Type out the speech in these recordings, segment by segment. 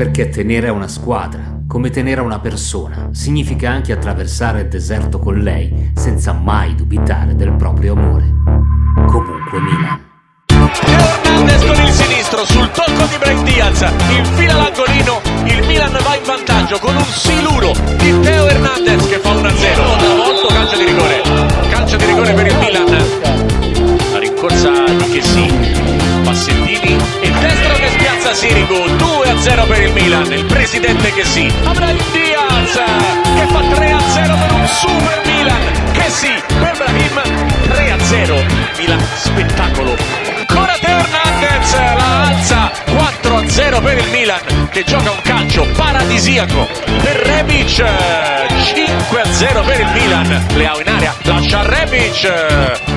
perché tenere a una squadra, come tenere a una persona, significa anche attraversare il deserto con lei senza mai dubitare del proprio amore. Comunque Milan. Hernandez con il sinistro sul tocco di Break Diaz, infila l'angolino, il Milan va in vantaggio con un siluro di Teo Hernandez che fa 1-0. Travolto, calcio di rigore, calcio di rigore per il Milan. La rincorsa di Chessy, Passettini e destro che spiazza Sirigu, 2-0 per il Milan, il presidente Chessy. Avrà il Diaz che fa 3-0 per un super Milan, Chessy per Brahim, 3-0, Milan spettacolo ancora Teo Hernandez la alza 4-0 per il Milan che gioca un calcio paradisiaco. Per Rebic 5-0 per il Milan. Leao in area lascia Rebic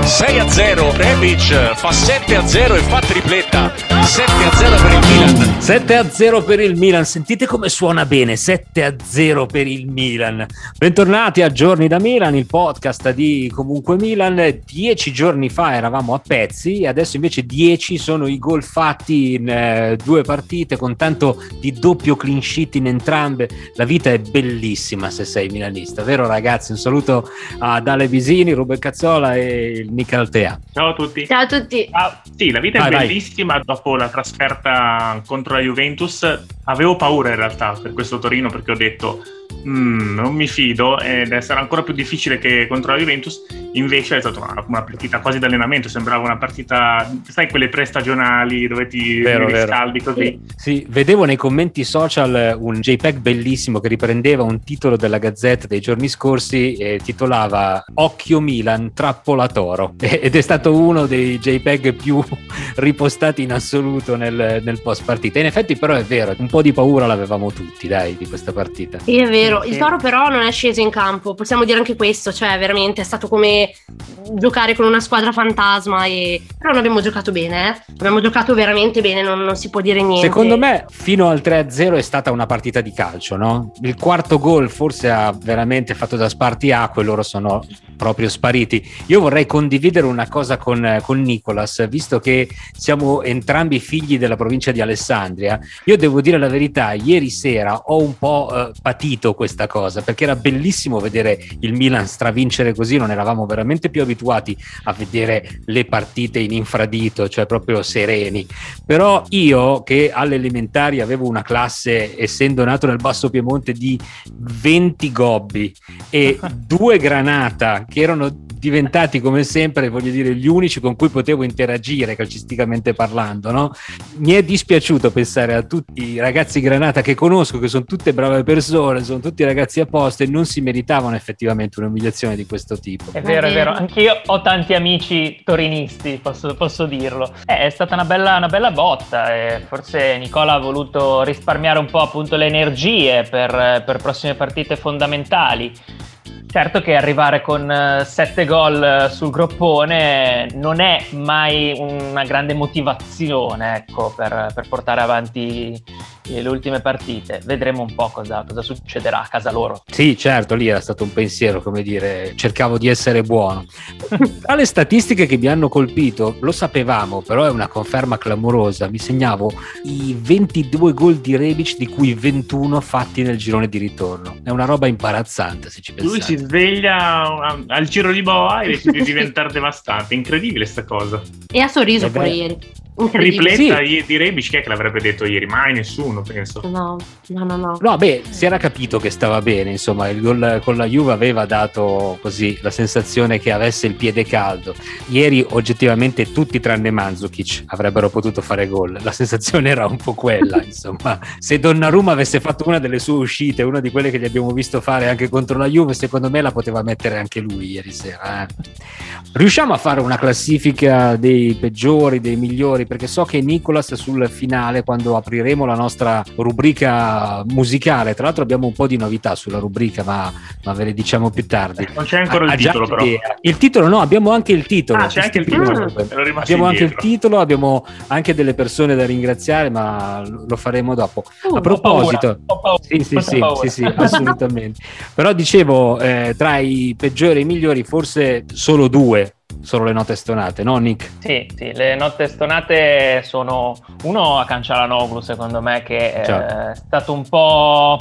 6-0 Rebic fa 7-0 e fa tripletta. 7-0 per il Milan. 7-0 per il Milan. Sentite come suona bene. 7-0 per il Milan. Bentornati a Giorni da Milan il podcast di Comunque Milan. Dieci giorni fa eravamo a pezzi e adesso invece 10 sono i gol fatti in eh, due partite con tanto di doppio clean sheet in entrambe. La vita è bellissima se sei milanista, vero ragazzi? Un saluto ad Ale Visini, Ruben Cazzola e il Nick Altea. Ciao a tutti. Ciao a tutti. Ah, sì, la vita Vai, è vai. bellissima. Dopo la trasferta contro la Juventus, avevo paura in realtà per questo Torino perché ho detto "Mm, non mi fido ed sarà ancora più difficile che contro la Juventus. Invece è stata una, una partita quasi d'allenamento. Sembrava una partita, sai, quelle pre-stagionali dove ti Vero, vero. riscaldi così. Sì, vedevo nei commenti social un JPEG bellissimo che riprendeva un titolo della Gazzetta dei giorni scorsi e titolava Occhio Milan, trappola Toro ed è stato uno dei JPEG più ripostati in assoluto nel, nel post partita. In effetti però è vero, un po' di paura l'avevamo tutti, dai, di questa partita. Sì, è vero. Il Toro però non è sceso in campo, possiamo dire anche questo, cioè veramente è stato come giocare con una squadra fantasma e... però non abbiamo giocato bene, eh. Abbiamo giocato veramente bene, non, non si può dire niente. Secondo me fino al 3-0 è stata una partita di calcio, no? Il quarto gol forse ha veramente fatto da spartiacque e loro sono proprio spariti. Io vorrei condividere una cosa con, con Nicolas, visto che siamo entrambi figli della provincia di Alessandria. Io devo dire la verità, ieri sera ho un po' eh, patito questa cosa perché era bellissimo vedere il Milan stravincere così, non eravamo veramente più abituati a vedere le partite in infradito, cioè proprio sereni. Però io che alle elementari avevo una classe, essendo nato nel Basso Piemonte, di 20 gobbi e due granata che erano diventati come sempre, voglio dire, gli unici con cui potevo interagire calcisticamente parlando, no? Mi è dispiaciuto pensare a tutti i ragazzi granata che conosco, che sono tutte brave persone, sono tutti ragazzi a posto e non si meritavano effettivamente un'umiliazione di questo tipo. È vero, È vero. Anch'io ho tanti amici torinisti, posso, posso dirlo. Eh, è stata una bella, una bella botta e forse Nicola ha voluto risparmiare un po' appunto le energie per, per prossime partite fondamentali. Certo che arrivare con eh, sette gol eh, sul groppone non è mai una grande motivazione ecco, per, per portare avanti le ultime partite. Vedremo un po' cosa, cosa succederà a casa loro. Sì, certo, lì era stato un pensiero, come dire, cercavo di essere buono. Tra le statistiche che mi hanno colpito, lo sapevamo, però è una conferma clamorosa, mi segnavo i 22 gol di Rebic, di cui 21 fatti nel girone di ritorno. È una roba imbarazzante, se ci Lui si pensate. sveglia al giro di boa e decide di diventare devastante. Incredibile sta cosa. E ha sorriso vero. ieri. Tripletta Sì. di Rebic, chi è che l'avrebbe detto ieri? Mai nessuno, penso. No, no, no, no. No, beh, si era capito che stava bene, insomma, il gol con la Juve aveva dato così la sensazione che avesse il piede caldo. Ieri oggettivamente tutti tranne Mandzukic avrebbero potuto fare gol. La sensazione era un po' quella, insomma. Se Donnarumma avesse fatto una delle sue uscite, una di quelle che gli abbiamo visto fare anche contro la Juve, secondo me la poteva mettere anche lui ieri sera. eh. Riusciamo a fare una classifica dei peggiori, dei migliori, perché so che Nicolas sul finale, quando apriremo la nostra rubrica musicale, tra l'altro abbiamo un po' di novità sulla rubrica, ma, ma ve le diciamo più tardi. Non c'è ancora il titolo, però. Il titolo no, abbiamo anche il titolo. Ah, c'è anche il titolo. Abbiamo anche il indietro. titolo, abbiamo anche delle persone da ringraziare, ma lo faremo dopo. Uh, A proposito, ho paura, ho paura, sì, sì, sì, sì, sì, assolutamente. Però dicevo, eh, tra i peggiori e i migliori, forse solo due solo le note stonate, no Nick? Sì, sì, le note stonate sono uno a Cancialanoglu secondo me che è stato un po'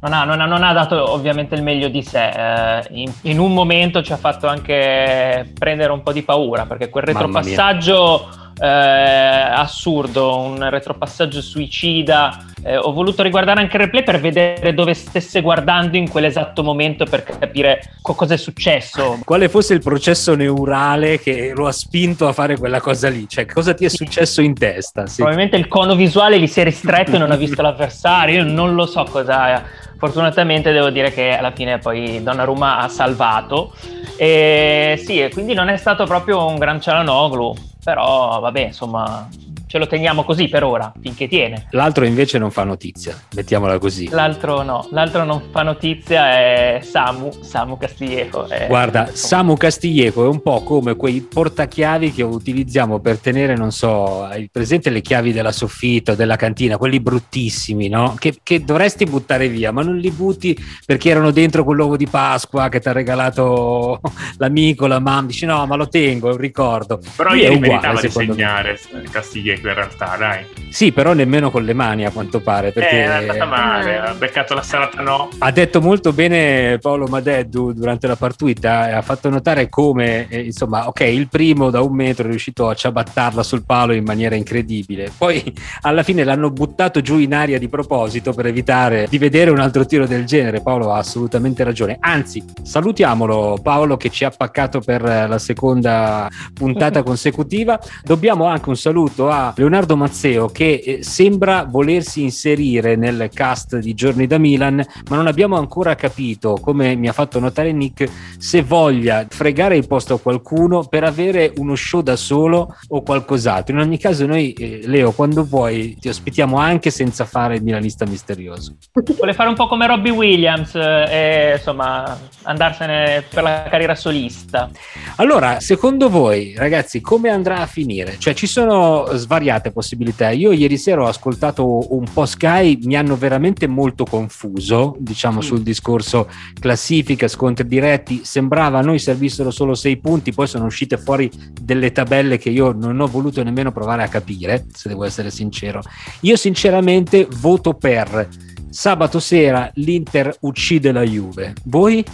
non ha, non, ha, non ha, dato ovviamente il meglio di sé. Eh, in, in, un momento ci ha fatto anche prendere un po' di paura perché quel retropassaggio eh, assurdo, un retropassaggio suicida. Eh, ho voluto riguardare anche il replay per vedere dove stesse guardando in quell'esatto momento per capire co- cosa è successo. Quale fosse il processo neurale che lo ha spinto a fare quella cosa lì? Cioè, cosa ti è successo in testa? Sì. Probabilmente il cono visuale gli si è ristretto e non ha visto l'avversario. Io non lo so cosa fortunatamente devo dire che alla fine poi Donnarumma ha salvato e sì, quindi non è stato proprio un gran Cialanoglu, però vabbè, insomma, ce lo teniamo così per ora, finché tiene. L'altro invece non fa notizia, mettiamola così. L'altro no, l'altro non fa notizia è Samu, Samu Castiglieco. È... Guarda, Samu Castiglieco è un po' come quei portachiavi che utilizziamo per tenere, non so, hai presente le chiavi della soffitta o della cantina, quelli bruttissimi, no? Che, che, dovresti buttare via, ma non li butti perché erano dentro quell'uovo di Pasqua che ti ha regalato l'amico, la mamma, dici no, ma lo tengo, è un ricordo. Però ieri meritava di segnare Castiglieco in realtà, dai. Sì, però nemmeno con le mani a quanto pare. Perché eh, è andata male, ha beccato la salata no. Ha detto molto bene Paolo Madeddu durante la partita ha fatto notare come, eh, insomma, ok, il primo da un metro è riuscito a ciabattarla sul palo in maniera incredibile. Poi alla fine l'hanno buttato giù in aria di proposito per evitare di vedere un altro tiro del genere. Paolo ha assolutamente ragione. Anzi, salutiamolo Paolo che ci ha paccato per la seconda puntata consecutiva. Dobbiamo anche un saluto a Leonardo Mazzeo che eh, sembra volersi inserire nel cast di Giorni da Milan, ma non abbiamo ancora capito, come mi ha fatto notare Nick, se voglia fregare il posto a qualcuno per avere uno show da solo o qualcos'altro. In ogni caso noi, eh, Leo, quando vuoi ti ospitiamo anche senza fare il milanista misterioso. Vuole fare un po' come Robbie Williams eh, e insomma andarsene per la carriera solista. Allora, secondo voi, ragazzi, come andrà a finire? Cioè ci sono svariati svariate possibilità. Io ieri sera ho ascoltato un po' Sky, mi hanno veramente molto confuso, diciamo, mm. sul discorso classifica, scontri diretti. Sembrava a noi servissero solo sei punti, poi sono uscite fuori delle tabelle che io non ho voluto nemmeno provare a capire, se devo essere sincero. Io sinceramente voto per sabato sera l'Inter uccide la Juve. Voi?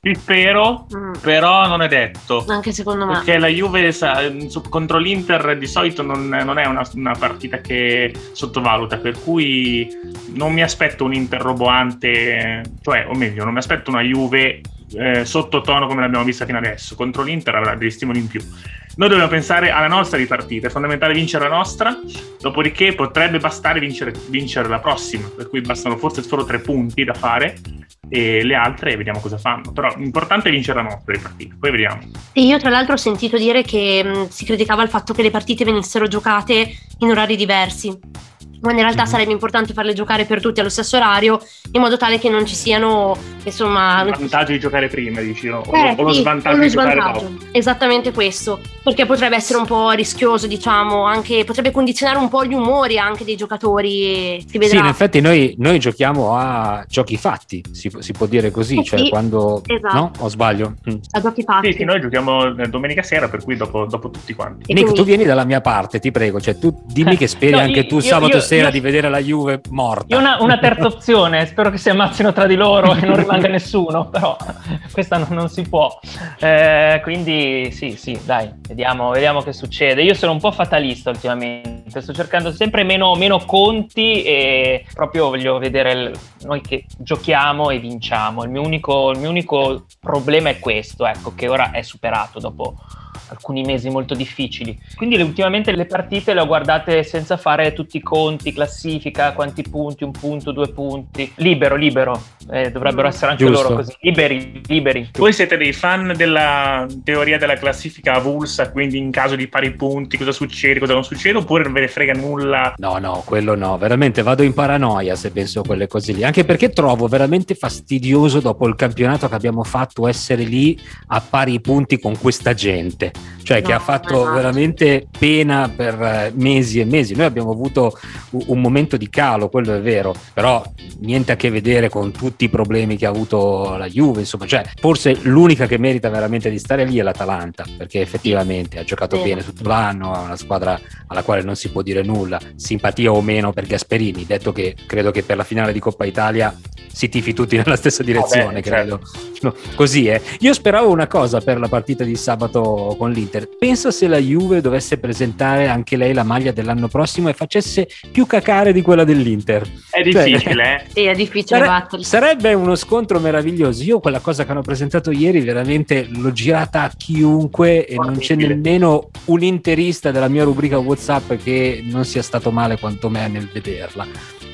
Ci spero, mm. però non è detto. Anche secondo me. Perché la Juve sa, contro l'Inter di solito non, non è una, una, partita che sottovaluta, per cui non mi aspetto un Inter roboante, cioè, o meglio, non mi aspetto una Juve eh, sottotono come l'abbiamo vista fino adesso. Contro l'Inter avrà degli stimoli in più. Noi dobbiamo pensare alla nostra di partita, è fondamentale vincere la nostra, dopodiché potrebbe bastare vincere, vincere la prossima, per cui bastano forse solo tre punti da fare e le altre vediamo cosa fanno. Però l'importante è vincere la nostra di partita, poi vediamo. E io tra l'altro ho sentito dire che mh, si criticava il fatto che le partite venissero giocate in orari diversi quando in realtà mm-hmm. sarebbe importante farle giocare per tutti allo stesso orario in modo tale che non ci siano insomma il vantaggio di giocare prima dici no? eh, o, lo sì, svantaggio lo di svantaggio. giocare dopo esattamente questo perché potrebbe essere un po' rischioso diciamo anche potrebbe condizionare un po' gli umori anche dei giocatori si vedrà sì in effetti noi, noi giochiamo a giochi fatti si, si può dire così eh, cioè sì, quando esatto. no? o sbaglio? Mm. a giochi fatti sì, sì noi giochiamo domenica sera per cui dopo, dopo tutti quanti e Nick quindi... tu vieni dalla mia parte ti prego cioè tu dimmi che speri no, anche io, tu io, sabato io, sera di vedere la Juve morta. Una, una, terza opzione, spero che si ammazzino tra di loro e non rimanga nessuno, però questa non, non si può. Eh, quindi sì, sì, dai, vediamo, vediamo che succede. Io sono un po' fatalista ultimamente, sto cercando sempre meno, meno conti e proprio voglio vedere il, noi che giochiamo e vinciamo. Il mio unico, il mio unico problema è questo, ecco, che ora è superato dopo alcuni mesi molto difficili. Quindi ultimamente le partite le ho guardate senza fare tutti i conti, classifica, quanti punti, un punto, due punti. Libero, libero. Eh, dovrebbero essere anche Giusto. loro così. Liberi, liberi. Voi siete dei fan della teoria della classifica avulsa, quindi in caso di pari punti cosa succede, cosa non succede, oppure non ve ne frega nulla? No, no, quello no. Veramente vado in paranoia se penso a quelle cose lì. Anche perché trovo veramente fastidioso dopo il campionato che abbiamo fatto essere lì a pari punti con questa gente cioè no, che ha fatto esatto. veramente pena per eh, mesi e mesi. Noi abbiamo avuto un momento di calo, quello è vero, però niente a che vedere con tutti i problemi che ha avuto la Juve, insomma, cioè forse l'unica che merita veramente di stare lì è l'Atalanta, perché effettivamente ha giocato sì. bene tutto l'anno, è una squadra alla quale non si può dire nulla, simpatia o meno per Gasperini, detto che credo che per la finale di Coppa Italia si tifi tutti nella stessa direzione, Vabbè, credo. Certo. No, così è. Io speravo una cosa per la partita di sabato con l'Inter. Penso se la Juve dovesse presentare anche lei la maglia dell'anno prossimo e facesse più cacare di quella dell'Inter. È difficile, cioè, eh? Sì, è difficile sare- batterli. Sarebbe uno scontro meraviglioso. Io quella cosa che hanno presentato ieri veramente l'ho girata a chiunque e non c'è nemmeno un interista della mia rubrica WhatsApp che non sia stato male quanto me nel vederla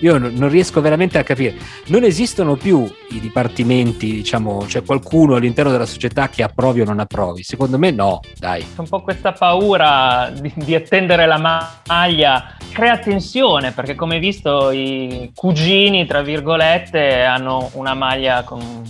io non riesco veramente a capire. Non esistono più i dipartimenti, diciamo, c'è cioè qualcuno all'interno della società che approvi o non approvi. Secondo me no, dai. C'è un po' questa paura di, di attendere la maglia crea tensione perché come hai visto i cugini, tra virgolette, hanno una maglia con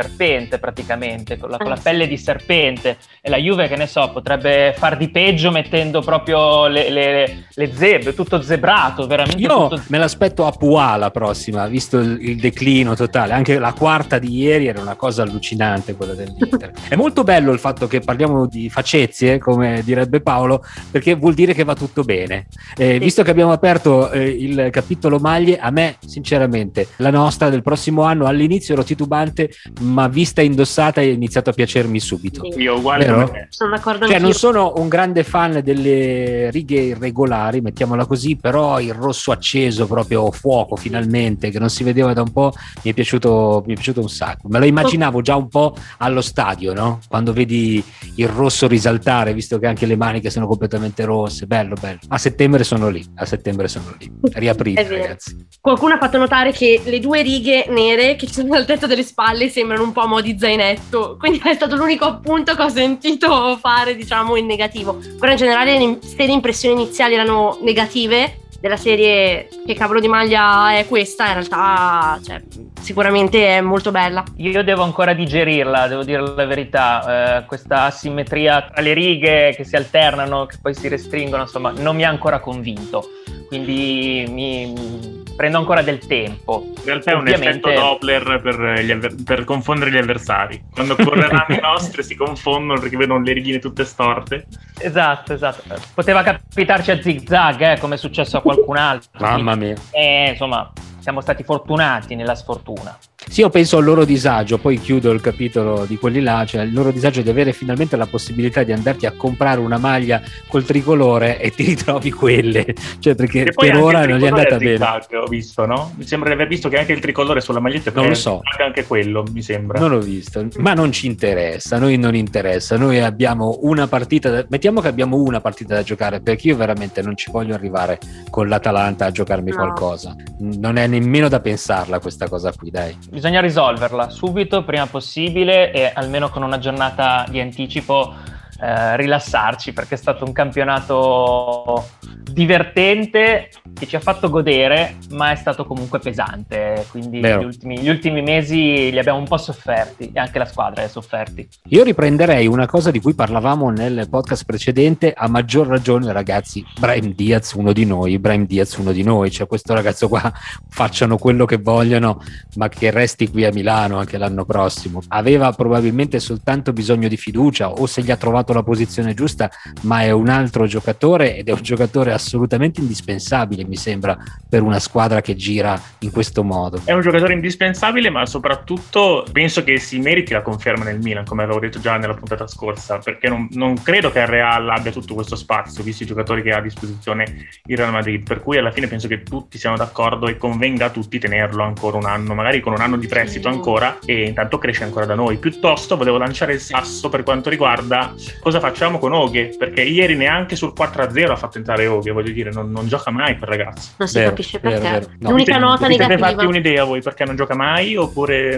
serpente praticamente, con la, con la, ah, pelle di serpente e la Juve che ne so potrebbe far di peggio mettendo proprio le, le, le zebre, tutto zebrato, veramente. Io tutto... me l'aspetto a Pua la prossima, visto il, il, declino totale, anche la quarta di ieri era una cosa allucinante quella dell'Inter. È molto bello il fatto che parliamo di facezie, come direbbe Paolo, perché vuol dire che va tutto bene. Eh, sì. Visto che abbiamo aperto eh, il capitolo maglie, a me sinceramente la nostra del prossimo anno all'inizio ero titubante, ma vista indossata è iniziato a piacermi subito. Io uguale Vero? Sono d'accordo cioè, non sono un grande fan delle righe irregolari, mettiamola così, però il rosso acceso, proprio fuoco finalmente, che non si vedeva da un po', mi è piaciuto, mi è piaciuto un sacco. Me lo immaginavo già un po' allo stadio, no? Quando vedi il rosso risaltare, visto che anche le maniche sono completamente rosse, bello, bello. A settembre sono lì, a settembre sono lì. Riaprite, ragazzi. Qualcuno ha fatto notare che le due righe nere che ci sono al tetto delle spalle sembrano sembrano un po' a mo' di zainetto, quindi è stato l'unico appunto che ho sentito fare, diciamo, in negativo. Però in generale se le impressioni iniziali erano negative, della serie che cavolo di maglia è questa, in realtà cioè, sicuramente è molto bella. Io devo ancora digerirla, devo dire la verità, eh, questa asimmetria tra le righe che si alternano, che poi si restringono, insomma, non mi ha ancora convinto, quindi mi prendo ancora del tempo. In realtà è un effetto Doppler per, avver- per, confondere gli avversari. Quando correranno i nostri si confondono perché vedono le righine tutte storte. Esatto, esatto. Poteva capitarci a zig zag, eh, come è successo a qualcun altro. Mamma mia. E, insomma, siamo stati fortunati nella sfortuna. Sì, io penso al loro disagio, poi chiudo il capitolo di quelli là, cioè il loro disagio di avere finalmente la possibilità di andarti a comprare una maglia col tricolore e ti ritrovi quelle, cioè perché per ora non gli è andata bene. Ho visto, no? Mi sembra di aver visto che anche il tricolore sulla maglietta non lo so. anche quello, mi sembra. Non l'ho visto, ma non ci interessa, noi non interessa, noi abbiamo una partita, da... mettiamo che abbiamo una partita da giocare, perché io veramente non ci voglio arrivare con l'Atalanta a giocarmi no. qualcosa, non è nemmeno da pensarla questa cosa qui, dai bisogna risolverla subito, prima possibile e almeno con una giornata di anticipo eh, rilassarci perché è stato un campionato divertente che ci ha fatto godere, ma è stato comunque pesante. Quindi gli ultimi, gli ultimi, mesi li abbiamo un po' sofferti e anche la squadra ha sofferti. Io riprenderei una cosa di cui parlavamo nel podcast precedente, a maggior ragione, ragazzi. Brahim Diaz, uno di noi, Brahim Diaz, uno di noi. Cioè, questo ragazzo qua facciano quello che vogliono, ma che resti qui a Milano anche l'anno prossimo. Aveva probabilmente soltanto bisogno di fiducia, o se gli ha trovato la posizione giusta, ma è un altro giocatore ed è un giocatore assolutamente indispensabile, mi sembra, per una squadra che gira in questo modo. È un giocatore indispensabile, ma soprattutto penso che si meriti la conferma nel Milan, come avevo detto già nella puntata scorsa, perché non, non credo che il Real abbia tutto questo spazio, visto i giocatori che ha a disposizione il Real Madrid, per cui alla fine penso che tutti siano d'accordo e convenga a tutti tenerlo ancora un anno, magari con un anno di prestito ancora e intanto cresce ancora da noi. Piuttosto volevo lanciare il sasso per quanto riguarda cosa facciamo con Oghe, perché ieri neanche sul 4-0 ha fatto entrare Oghe, voglio dire, non, non gioca mai quel ragazzo. Non si vero, capisce perché. Vero, vero. No. L'unica nota negativa. Avete fatti un'idea voi perché non gioca mai oppure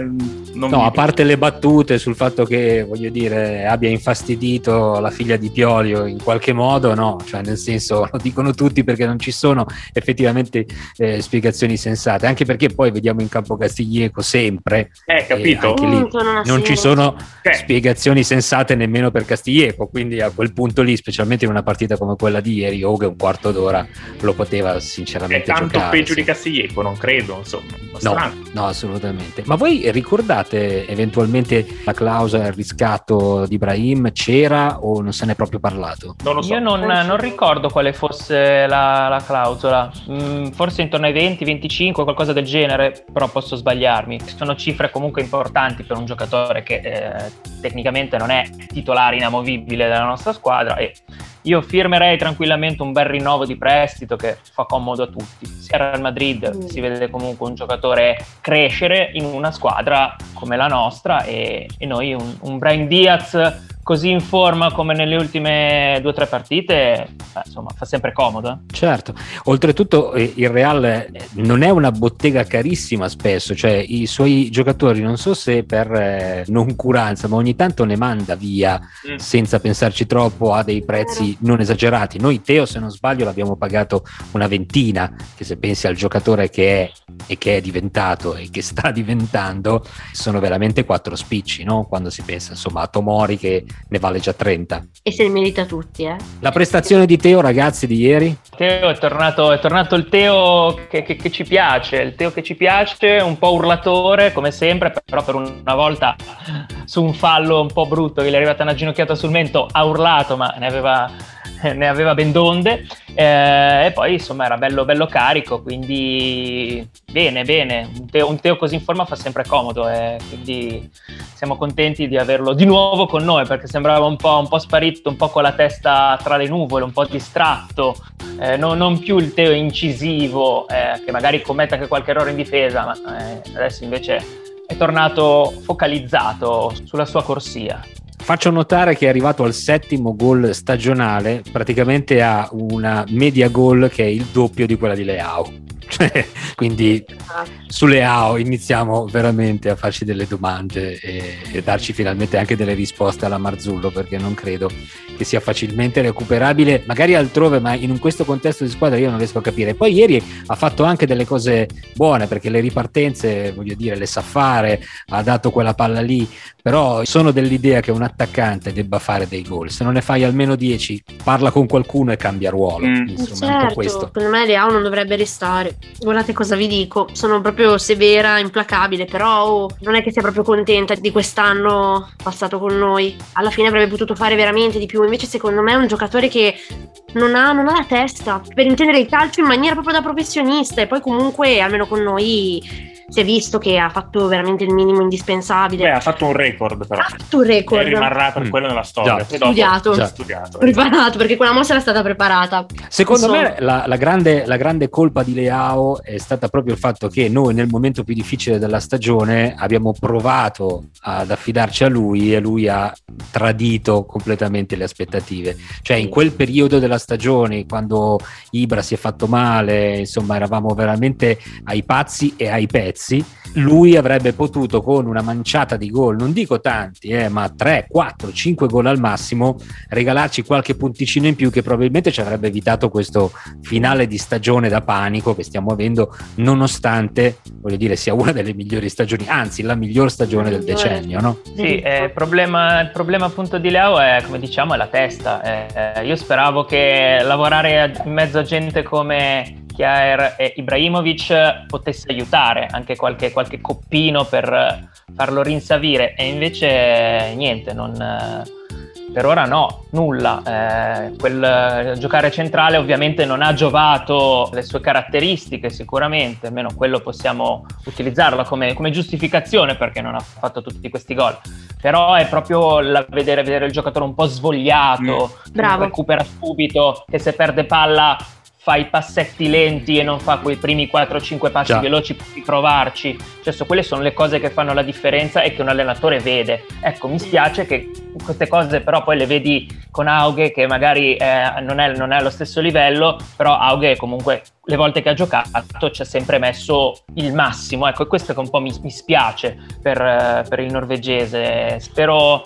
non No, a parte le battute sul fatto che, voglio dire, abbia infastidito la figlia di Piolio in qualche modo, no, cioè nel senso lo dicono tutti perché non ci sono effettivamente eh, spiegazioni sensate, anche perché poi vediamo in campo Castiglieco sempre. Eh, capito. Lì, non non ci sono eh. spiegazioni sensate nemmeno per Castiglieco, quindi a quel punto lì, specialmente in una partita come quella di ieri, Oga è un quarto d'ora lo poteva sinceramente È tanto giocare. peggio sì. di Castiglieco, non credo, insomma. No, strano. no, assolutamente. Ma voi ricordate eventualmente la clausola, il riscatto di Ibrahim? C'era o non se n'è proprio parlato? Non lo so. Io non, non ricordo quale fosse la, la clausola, Mm, forse intorno ai 20-25, qualcosa del genere, però posso sbagliarmi. Sono cifre comunque importanti per un giocatore che eh, tecnicamente non è titolare inamovibile della nostra squadra e io firmerei tranquillamente un bel rinnovo di prestito che fa comodo a tutti. Sia Real Madrid Mm. si vede comunque un giocatore crescere in una squadra come la nostra e, e noi un, un Brian Diaz così in forma come nelle ultime due o tre partite, beh, insomma, fa sempre comodo. eh. Certo, oltretutto eh, il Real eh, non è una bottega carissima spesso, cioè i suoi giocatori non so se per noncuranza, ma ogni tanto ne manda via Mm. senza pensarci troppo a dei prezzi non esagerati. Noi Teo, se non sbaglio, l'abbiamo pagato una ventina, che se pensi al giocatore che è e che è diventato e che sta diventando, sono veramente quattro spicci, no? Quando si pensa insomma a Tomori che ne vale già 30. E se li merita tutti, eh. La prestazione di Teo, ragazzi, di ieri? Teo è tornato, è tornato il Teo che, che- che ci piace, il Teo che ci piace, un po' urlatore come sempre, però per una volta su un fallo un po' brutto che gli è arrivata una ginocchiata sul mento ha urlato ma ne aveva, ne aveva ben donde Eh, e poi insomma era bello, bello carico, quindi bene, bene, un Teo, un Teo così in forma fa sempre comodo e quindi siamo contenti di averlo di nuovo con noi perché sembrava un po', un po' sparito, un po' con la testa tra le nuvole, un po' distratto, eh, no- non più il Teo incisivo eh, che magari commette anche qualche errore in difesa, ma eh, adesso invece è tornato focalizzato sulla sua corsia. Faccio notare che è arrivato al settimo gol stagionale, praticamente ha una media gol che è il doppio di quella di Leao. Cioè, Quindi su Leao iniziamo veramente a farci delle domande e, e darci finalmente anche delle risposte alla Marzullo perché non credo che sia facilmente recuperabile, magari altrove, ma in questo contesto di squadra io non riesco a capire. Poi ieri ha fatto anche delle cose buone perché le ripartenze, voglio dire, le sa fare, ha dato quella palla lì, però sono dell'idea che un attaccante debba fare dei gol. Se non ne fai almeno 10, parla con qualcuno e cambia ruolo. Mm. Insomma, certo, questo. secondo me Leao non dovrebbe restare. Guardate cosa vi dico, sono proprio severa, implacabile, però oh, non è che sia proprio contenta di quest'anno passato con noi. Alla fine avrebbe potuto fare veramente di più, invece secondo me è un giocatore che non ha, non ha la testa per intendere il calcio in maniera proprio da professionista e poi comunque almeno con noi si è visto che ha fatto veramente il minimo indispensabile. Beh, ha fatto un record però. ha fatto un E record. rimarrà per Mm. quello nella storia. Già. Poi dopo- Studiato. Già. studiato. preparato perché quella mossa era stata preparata. Secondo Insomma. me la, la grande, la grande colpa di Leao è stata proprio il fatto che noi nel momento più difficile della stagione abbiamo provato ad affidarci a lui e lui ha tradito completamente le aspettative. Cioè in quel periodo della stagione, quando Ibra si è fatto male, insomma eravamo veramente ai pazzi e ai pezzi, lui avrebbe potuto con una manciata di gol, non dico tanti, eh, ma 3, 4, 5 gol al massimo, regalarci qualche punticino in più che probabilmente ci avrebbe evitato questo finale di stagione da panico che stiamo avendo, nonostante, voglio dire, sia una delle migliori stagioni, anzi la miglior stagione del decennio, no? Sì, eh, il, problema, il problema appunto di Leo è, come diciamo, è la testa. Eh, io speravo che lavorare in mezzo a gente come Kjaer e Ibrahimovic potesse aiutare, anche qualche, qualche coppino per eh, farlo rinsavire, e invece niente, non, eh, per ora no, nulla. Eh, quel eh, giocare centrale ovviamente non ha giovato le sue caratteristiche sicuramente, almeno quello possiamo utilizzarlo come, come giustificazione perché non ha fatto tutti questi gol. Però è proprio la- vedere, vedere il giocatore un po' svogliato, che Bravo. recupera subito, che se perde palla fa i passetti lenti e non fa quei primi 4-5 passi Già. veloci per provarci. Cioè, so, quelle sono le cose che fanno la differenza e che un allenatore vede. Ecco, mi spiace che queste cose però poi le vedi con Auge che magari eh, non, è, non è allo stesso livello, però Auge comunque le volte che ha giocato ci ha sempre messo il massimo. Ecco, e questo che un po' mi, mi spiace per, eh, per il norvegese. Spero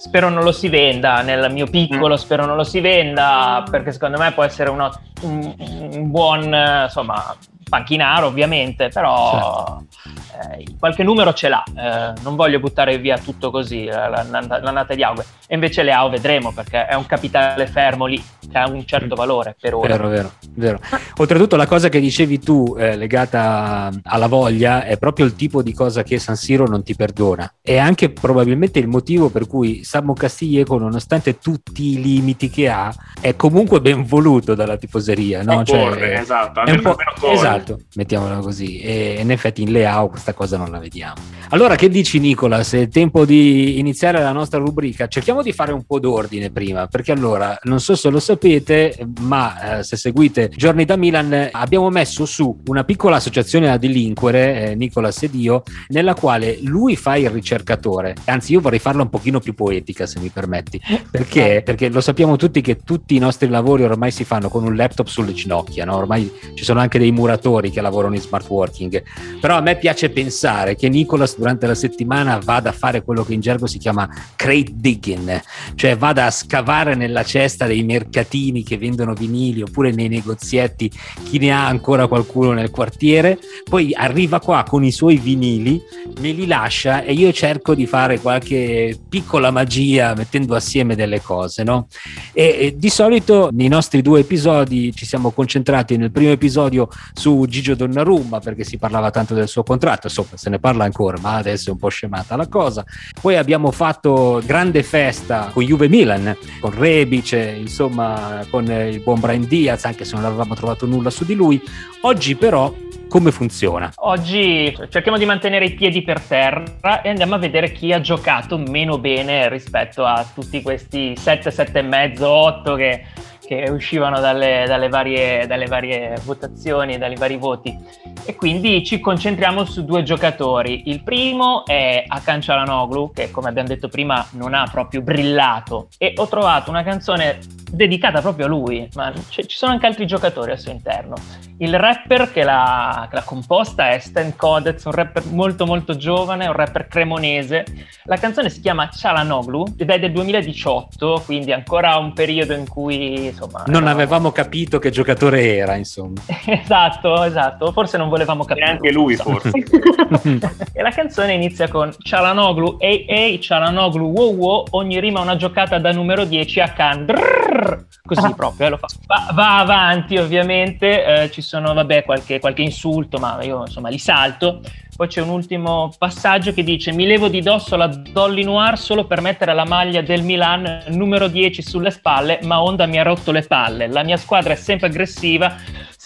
spero non lo si venda nel mio piccolo spero non lo si venda perché secondo me può essere uno- un, un buon eh, insomma panchinaro ovviamente però eh, qualche numero ce l'ha, eh, non voglio buttare via tutto così l'annata di Aue, e invece le AO vedremo perché è un capitale fermo lì che ha un certo valore per ora. Vero, vero, vero. Oltretutto la cosa che dicevi tu eh, legata alla voglia è proprio il tipo di cosa che San Siro non ti perdona. È anche probabilmente il motivo per cui Samu Castiglieco, nonostante tutti i limiti che ha, è comunque ben voluto dalla tifoseria. No? Cioè, corre, esatto, è un po', esatto, mettiamola così. E in effetti in Leao questa cosa non la vediamo. Allora, che dici Nicola? Se è tempo di iniziare la nostra rubrica, cerchiamo di fare un po' d'ordine prima, perché allora, non so se lo sapete, ma eh, se seguite Giorni da Milan, abbiamo messo su una piccola associazione a delinquere, eh, Nicola Sedio, nella quale lui fa il ricercatore. Anzi, io vorrei farla un pochino più poetica, se mi permetti, perché, perché lo sappiamo tutti che tutti i nostri lavori ormai si fanno con un laptop sulle ginocchia, no? ormai ci sono anche dei muratori che lavorano in smart working, però a me piace pensare che Nicolas durante la settimana vada a fare quello che in gergo si chiama crate digging, cioè vada a scavare nella cesta dei mercatini che vendono vinili oppure nei negozietti, chi ne ha ancora qualcuno nel quartiere, poi arriva qua con i suoi vinili, me li lascia e io cerco di fare qualche piccola magia mettendo assieme delle cose, no? E, e di solito nei nostri due episodi ci siamo concentrati nel primo episodio su Gigio Donnarumma perché si parlava tanto del suo contratto, insomma se ne parla ancora, ma adesso è un po' scemata la cosa. Poi abbiamo fatto grande festa con Juve Milan, con Rebic, insomma con il buon Brian Diaz, anche se non avevamo trovato nulla su di lui. Oggi però come funziona? Oggi cerchiamo di mantenere i piedi per terra e andiamo a vedere chi ha giocato meno bene rispetto a tutti questi 7, 7 e mezzo, 8 che che uscivano dalle, dalle, varie, dalle varie votazioni, dai vari voti. E quindi ci concentriamo su due giocatori. Il primo è Akan Çalhanoğlu, che come abbiamo detto prima non ha proprio brillato. E ho trovato una canzone dedicata proprio a lui, ma c- ci sono anche altri giocatori al suo interno. Il rapper che l'ha, che l'ha composta è Stan Codez, un rapper molto molto giovane, un rapper cremonese. La canzone si chiama Çalhanoğlu ed è del 2018, quindi ancora un periodo in cui insomma... Non eravamo... avevamo capito che giocatore era, insomma. esatto, esatto, forse non volevamo capire. Neanche lui forse. e la canzone inizia con Çalhanoğlu, ehi ehi, Çalhanoğlu, wow wow, ogni rima una giocata da numero 10 a Can. Drrr, così ah. proprio, eh, lo fa. Va, va avanti ovviamente, eh, ci sono vabbè qualche, qualche insulto, ma io insomma li salto. Poi c'è un ultimo passaggio che dice: Mi levo di dosso la Dolly Noir solo per mettere la maglia del Milan numero 10 sulle spalle, ma Honda mi ha rotto le palle. La mia squadra è sempre aggressiva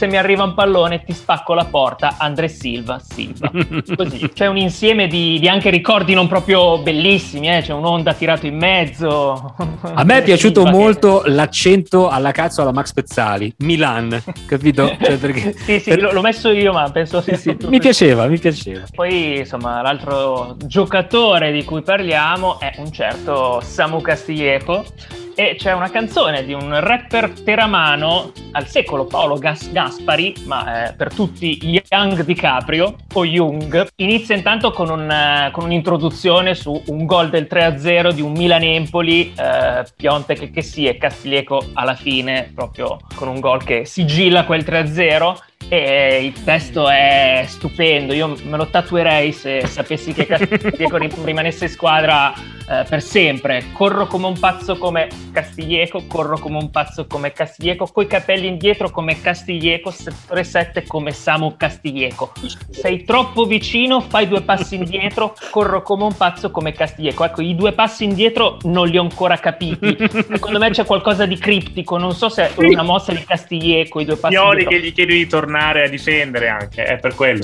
se mi arriva un pallone ti spacco la porta, Andre Silva, Silva. Così. C'è un insieme di, di, anche ricordi non proprio bellissimi, eh? c'è un'onda tirato in mezzo. A me è piaciuto Silva molto che... l'accento alla cazzo alla Max Pezzali, Milan, capito? Cioè, perché... sì, sì, l'ho messo io, ma penso sia sì, Mi piaceva, mi piaceva. Poi, insomma, l'altro giocatore di cui parliamo è un certo Samu Castiglieco e c'è una canzone di un rapper teramano al secolo Paolo Gas- Gaspari, ma eh, per tutti Young DiCaprio o Young. Inizia intanto con, un, uh, con un'introduzione su un gol del 3-0 di un Milan-Empoli, eh, Pionte che, sì e Castiglieco alla fine, proprio con un gol che sigilla quel 3-0 e il testo è stupendo, io me lo tatuerei se sapessi che Castiglieco rimanesse in squadra eh, per sempre. Corro come un pazzo come Castiglieco, corro come un pazzo come Castiglieco, coi capelli indietro come Castiglieco, settore 7 come Samu Castiglieco. Sei troppo vicino, fai due passi indietro, corro come un pazzo come Castiglieco. Ecco, i due passi indietro non li ho ancora capiti. Secondo me c'è qualcosa di criptico, non so se è una mossa di Castiglieco, i due passi Pioli indietro. che gli chiedi di tornare a difendere anche, è per quello.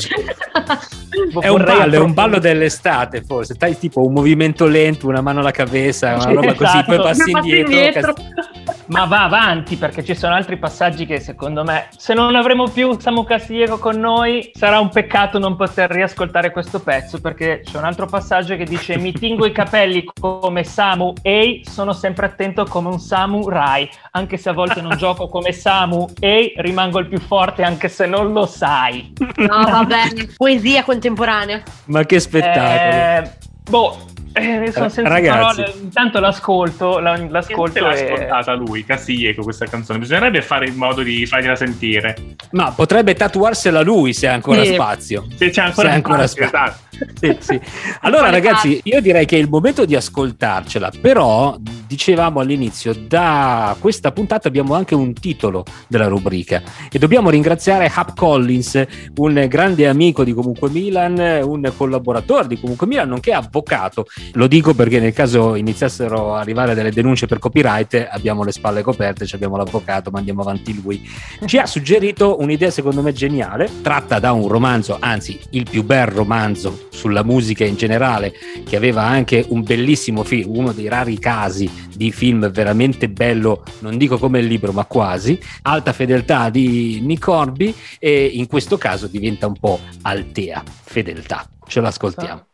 è un ballo, è un ballo dell'estate forse, stai tipo un movimento lento, una mano alla cabeza, una roba esatto. così, poi passi indietro. indietro. Ma va avanti perché ci sono altri passaggi che secondo me, se non avremo più Samu Castiglieco con noi, sarà un peccato non poter riascoltare questo pezzo perché c'è un altro passaggio che dice mi tingo i capelli come Samu Ehi, sono sempre attento come un samurai, anche se a volte non gioco come Samu Ehi, rimango il più forte anche se non lo sai. No, vabbè, poesia contemporanea. Ma che spettacolo. Eh, boh, Eh, sono senza Ragazzi. parole. Intanto l'ascolto, la- l'ascolto l'ha e... ascoltata lui, Castiglieco, questa canzone. Bisognerebbe fare in modo di fargliela sentire. Ma potrebbe tatuarsela lui se ha ancora Sì. spazio. Se c'è ancora, Se ancora spazio, spazio. esatto. Sì, sì. Allora, ragazzi, io direi che è il momento di ascoltarcela. Però, dicevamo all'inizio, da questa puntata abbiamo anche un titolo della rubrica e dobbiamo ringraziare Hap Collins, un grande amico di Comunque Milan, un collaboratore di Comunque Milan, nonché avvocato. Lo dico perché nel caso iniziassero a arrivare delle denunce per copyright, abbiamo le spalle coperte, ci abbiamo l'avvocato, mandiamo avanti lui. Ci ha suggerito un'idea secondo me geniale, tratta da un romanzo, anzi il più bel romanzo sulla musica in generale, che aveva anche un bellissimo film, uno dei rari casi di film veramente bello, non dico come il libro, ma quasi, Alta fedeltà di Nick Hornby e in questo caso diventa un po' Altea fedeltà. Ce l'ascoltiamo.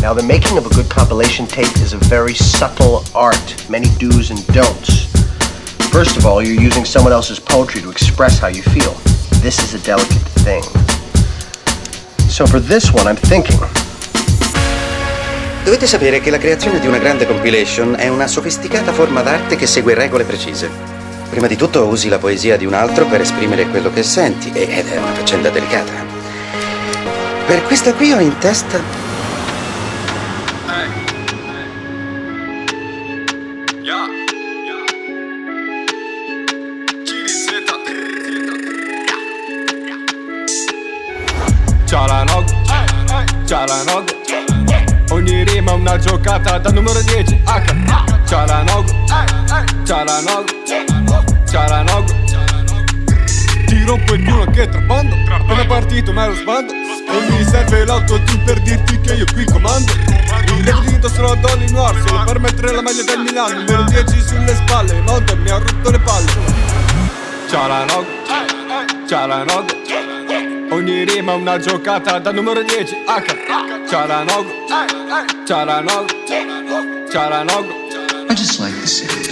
Now, the making of a good compilation tape is a very subtle art, many do's and don'ts. First of all, you're using someone else's poetry to express how you feel. This is a delicate thing. So for this one, I'm thinking. Dovete sapere che la creazione di una grande compilation è una sofisticata forma d'arte che segue regole precise. Prima di tutto usi la poesia di un altro per esprimere quello che senti, ed è una faccenda delicata. Per questa qui ho in testa Cialanog, Cialanog Ogni rima è una giocata da numero 10 H. Cialanog, Cialanog, Cialanog Ti rompo il culo anche trappando Appena partito ma ero sbando. Non mi serve l'autoteam per dirti che io qui comando. Il indossare la Dolly Noir Solo per mettere la maglia del Milano. Numero 10 sulle spalle London mi ha rotto le palle. Cialanog, Cialanog Ogni rima è una giocata da numero 10 H. Cialanog Cialanog Cialanog I just like the sound.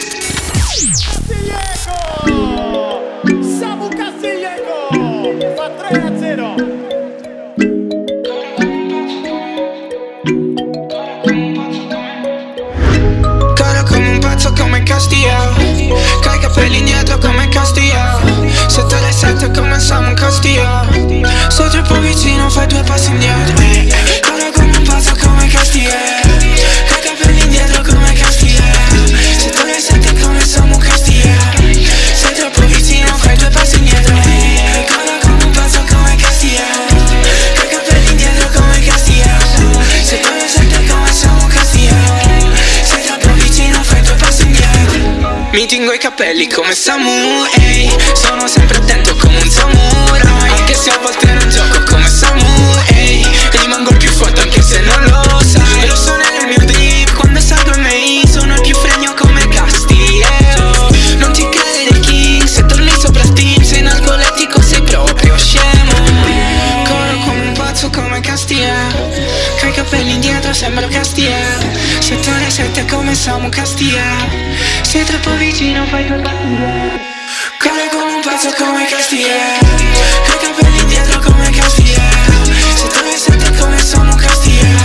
Samu Castiglieco! Fa 3 a 0 Corro come un pazzo come Castillo. Coi capelli indietro come Castillo. Sotto le sette capelli come Samu, ehi. Sono sempre attento come un samurai. Anche se a volte non gioco come Samu, ehi. Rimango il più forte anche se non lo sai. Lo so nel mio drip, quando salgo in main Sono il più fregno come Castiglio Non ti credere King, se torni sopra Steam Sei narcoletico, sei proprio scemo. Corro come un pazzo come Castiglio Coi capelli indietro sembro Castiglio Sette ore sette come Samu Castiglio Sei troppo vicino fai indietro Corro come un pazzo come Castiglio Coi capelli indietro come Castiglio Sette ore sette come Samu Castiglio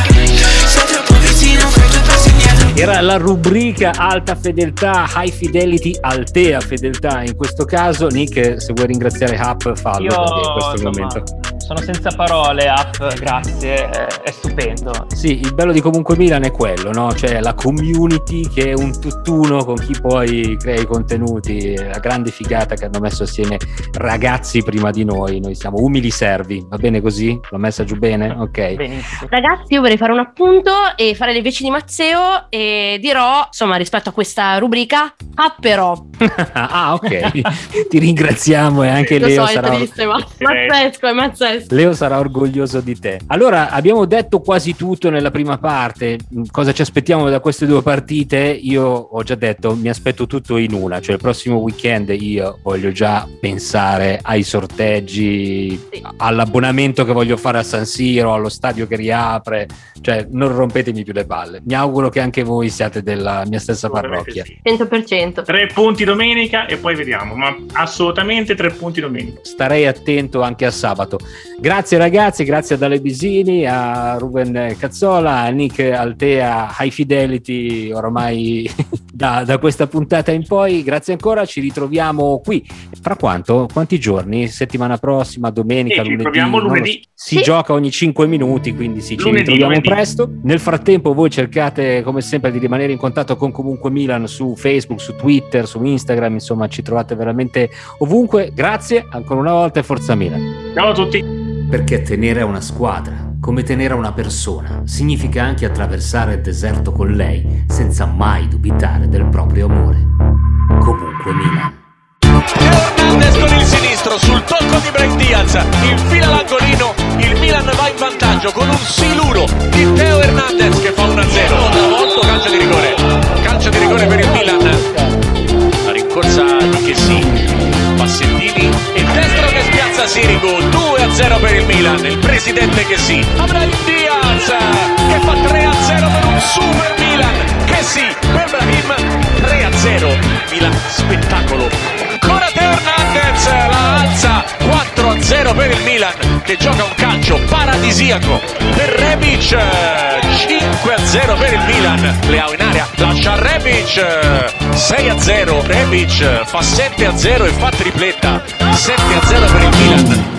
Sei troppo vicino fai due passi indietro. Era la rubrica alta fedeltà, high fidelity, altea fedeltà. In questo caso, Nick, se vuoi ringraziare Hap, fallo Io perché questo insomma, momento. Sono senza parole, App, grazie, è, è stupendo. Sì, il bello di comunque Milan è quello, no? Cioè la community che è un tutt'uno con chi poi crea i contenuti, la grande figata che hanno messo assieme ragazzi prima di noi. Noi siamo umili servi, va bene così? L'ho messa giù bene? Ok. Benissimo. Ragazzi, io vorrei fare un appunto e fare le veci di Mazzeo e dirò, insomma, rispetto a questa rubrica, ah però. ah, ok. Ti ringraziamo e anche Lo Leo so, è sarà triste, ma mazzesco, è mazzesco. Leo sarà orgoglioso di te. Allora, abbiamo detto quasi tutto nella prima parte. Cosa ci aspettiamo da queste due partite? Io ho già detto, mi aspetto tutto in una. Cioè, il prossimo weekend io voglio già pensare ai sorteggi, Sì. all'abbonamento che voglio fare a San Siro, allo stadio che riapre. Cioè, non rompetemi più le palle. Mi auguro che anche voi siate della mia stessa parrocchia. Sì. 100%. Tre punti domenica e poi vediamo, ma assolutamente tre punti domenica. Starei attento anche a sabato. Grazie ragazzi, grazie a Dale Bisini, a Ruben Cazzola, a Nick Altea, High Fidelity, oramai da, da, questa puntata in poi. Grazie ancora, ci ritroviamo qui. Fra quanto? Quanti giorni? Settimana prossima, domenica, sì, lunedì? Ci lunedì. Si sì. gioca ogni 5 minuti, quindi sì, ci lunedì, ritroviamo lunedì. presto. Nel frattempo voi cercate come sempre di rimanere in contatto con Comunque Milan su Facebook, su Twitter, su Instagram, insomma ci trovate veramente ovunque. Grazie ancora una volta e forza Milan. Ciao a tutti. Perché tenere a una squadra come tenere a una persona significa anche attraversare il deserto con lei senza mai dubitare del proprio amore. Comunque Milan. Hernandez con il sinistro sul tocco di Break Diaz infila l'angolino il Milan va in vantaggio con un siluro di Teo Hernandez che fa 1-0 Il presidente Chessy avrà il Diaz che fa 3-0 per un super Milan. Chessy per Brahim 3-0 Milan spettacolo. Ancora Teo Hernandez la alza. 4-0 per il Milan che gioca un calcio paradisiaco. Per Rebic 5-0 per il Milan. Leao in area lascia Rebic 6-0 Rebic fa 7-0 e fa tripletta. 7-0 per il Milan